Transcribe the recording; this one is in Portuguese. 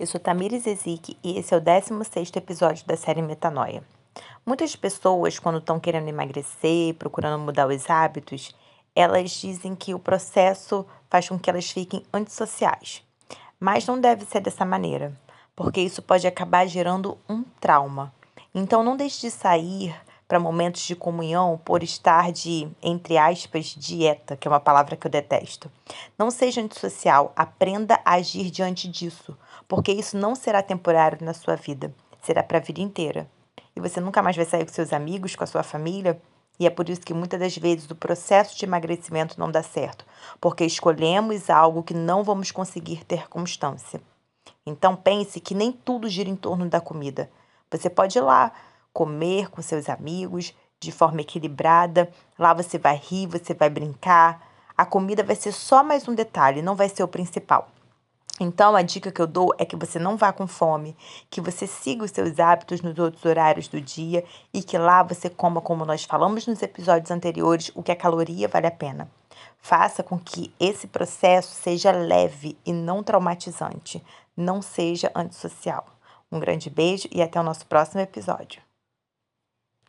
Eu sou Tamires Ezik e esse é o 16º episódio da série Metanoia. Muitas pessoas, quando estão querendo emagrecer, procurando mudar os hábitos, elas dizem que o processo faz com que elas fiquem antissociais. Mas não deve ser dessa maneira, porque isso pode acabar gerando um trauma. Então não deixe de sair para momentos de comunhão por estar de, entre aspas, dieta, que é uma palavra que eu detesto. Não seja antissocial, aprenda a agir diante disso, porque isso não será temporário na sua vida, será para a vida inteira. E você nunca mais vai sair com seus amigos, com a sua família, e é por isso que muitas das vezes o processo de emagrecimento não dá certo, porque escolhemos algo que não vamos conseguir ter constância. Então pense que nem tudo gira em torno da comida. Você pode ir lá comer com seus amigos de forma equilibrada. Lá você vai rir, você vai brincar. A comida vai ser só mais um detalhe, não vai ser o principal. Então, a dica que eu dou é que você não vá com fome, que você siga os seus hábitos nos outros horários do dia e que lá você coma, como nós falamos nos episódios anteriores, o que a caloria vale a pena. Faça com que esse processo seja leve e não traumatizante, não seja antissocial. Um grande beijo e até o nosso próximo episódio.